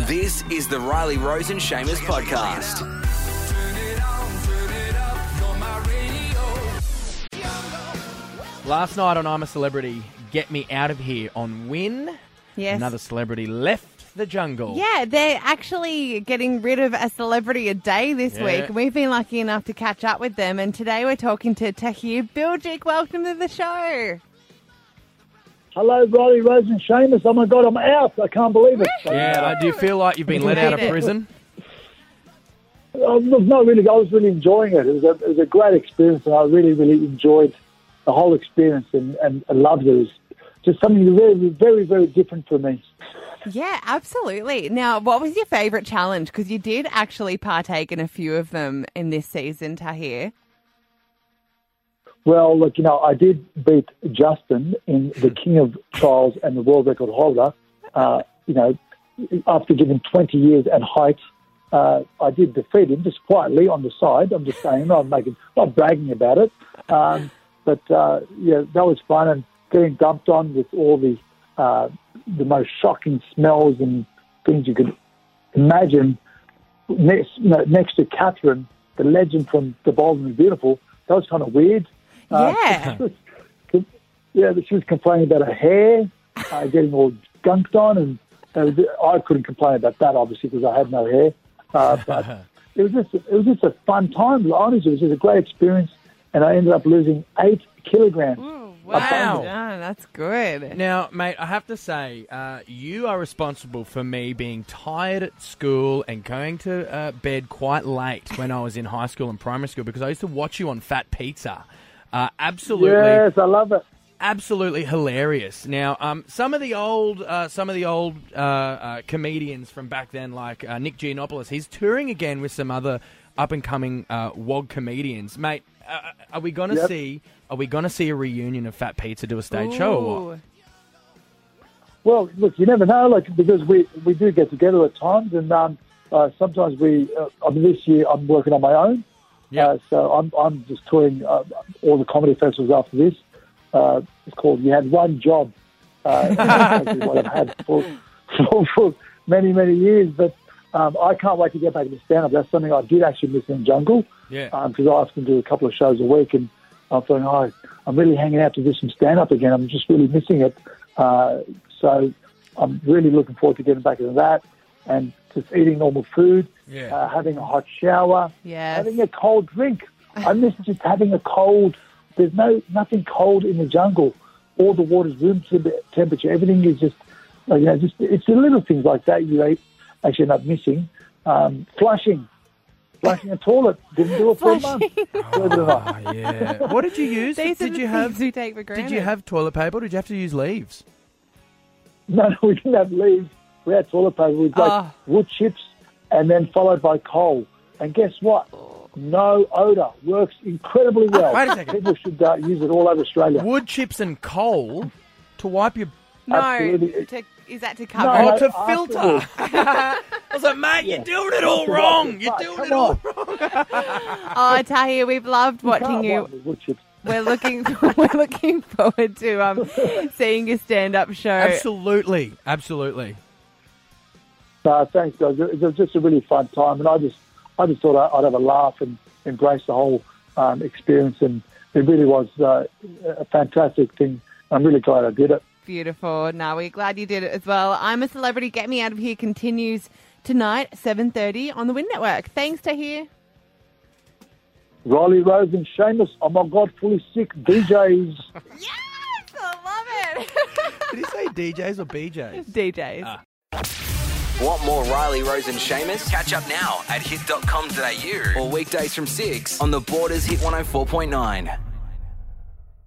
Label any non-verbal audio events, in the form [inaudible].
This is the Riley Rose and Seamus podcast. Last night on I'm a Celebrity, Get Me Out of Here on Win. Yes. Another celebrity left the jungle. Yeah, they're actually getting rid of a celebrity a day this Yeah. week. We've been lucky enough to catch up with them, and today we're talking to Tahir Bilgic. Welcome to the show. Hello, Riley, Rose, and Seamus. Oh my God, I'm out. I can't believe it. Yeah, I do you feel like you've been let out of prison. Uh, look, no, really, I was really enjoying it. It was, a, it was a great experience, and I really, really enjoyed the whole experience and, and, and loved it. It was just something very, very, very different for me. Yeah, absolutely. Now, what was your favourite challenge? Because you did actually partake in a few of them in this season, Tahir. Well, look, you know, I did beat Justin in the [laughs] King of Trials and the world record holder. Uh, you know, after giving 20 years at height, uh, I did defeat him just quietly on the side. I'm just saying, not making, not bragging about it. Um, but uh, yeah, that was fun and getting dumped on with all the uh, the most shocking smells and things you could imagine. Next, next to Katherine, the legend from The Bold and the Beautiful, that was kind of weird. Uh, Yeah. yeah, but she was complaining about her hair uh, getting all gunked on, and uh, I couldn't complain about that obviously because I had no hair. Uh, but [laughs] it was just it was just a fun time. Honestly, it was just a great experience, and I ended up losing eight kilograms. Wow. Oh, that's good. Now, mate, I have to say, uh, you are responsible for me being tired at school and going to uh, bed quite late when I was in high school and primary school because I used to watch you on Fat Pizza. Uh, absolutely, Yes, I love it. absolutely hilarious. Now, um, some of the old, uh, some of the old uh, uh, comedians from back then, like uh, Nick Giannopoulos, he's touring again with some other up and coming uh, WOG comedians. Mate, uh, are we going to Yep. see? Are we going to see a reunion of Fat Pizza do a stage show or what? Well, look, you never know, like because we we do get together at times, and um, uh, sometimes we. Uh, I mean, this year I'm working on my own, Yeah. uh, so I'm I'm just touring uh, all the comedy festivals after this. Uh, it's called "You Had One Job." Uh, [laughs] what I've had for, for for many many years, but um, I can't wait to get back to stand up. That's something I did actually miss in Jungle Yeah. because I often do a couple of shows a week, and I'm feeling, oh, I'm really hanging out to do some stand up again. I'm just really missing it. Uh, so I'm really looking forward to getting back into that and just eating normal food, Yeah. uh, having a hot shower, Yes. having a cold drink. I miss just having a cold. There's no nothing cold in the jungle. All the water's room temperature. Everything is just, you know, just it's the little things like that you ate- actually end up missing. Um, flushing, flushing a toilet didn't do it for a month. [laughs] Believe it or not. Oh, yeah. What did you use? These are did the you have? things we take for granted. Did you have toilet paper? or Did you have to use leaves? No, no, we didn't have leaves. We had toilet paper. We had like Oh. wood chips and then followed by coal. And guess what? No odor. Works incredibly well. Wait a second. People should uh, use it all over Australia. Wood chips and coal to wipe your. No. Absolutely. To, is that to No, cover? Oh, no, to filter. [laughs] I was like, mate, you're doing it all wrong. You're doing Come it all on. wrong. [laughs] Oh, Tahir, we've loved watching you. wood chips. We're looking [laughs] we're looking forward to um seeing your stand up show. Absolutely, absolutely. No, thanks, guys. It was just a really fun time, and I just, I just thought I'd have a laugh and embrace the whole um, experience, and it really was uh, a fantastic thing. I'm really glad I did it. Beautiful. Now we're glad you did it as well. I'm a celebrity. Get me out of here continues tonight, seven thirty on the Win Network. Thanks, Tahir. Riley Rose and Seamus. Oh my God, fully sick DJs. [laughs] Yes, I love it. Did he say DJs or BJs? DJs. Want more Riley, Rose and Seamus? Catch up now at hit.com.au or weekdays from 6 on the Borders Hit 104.9.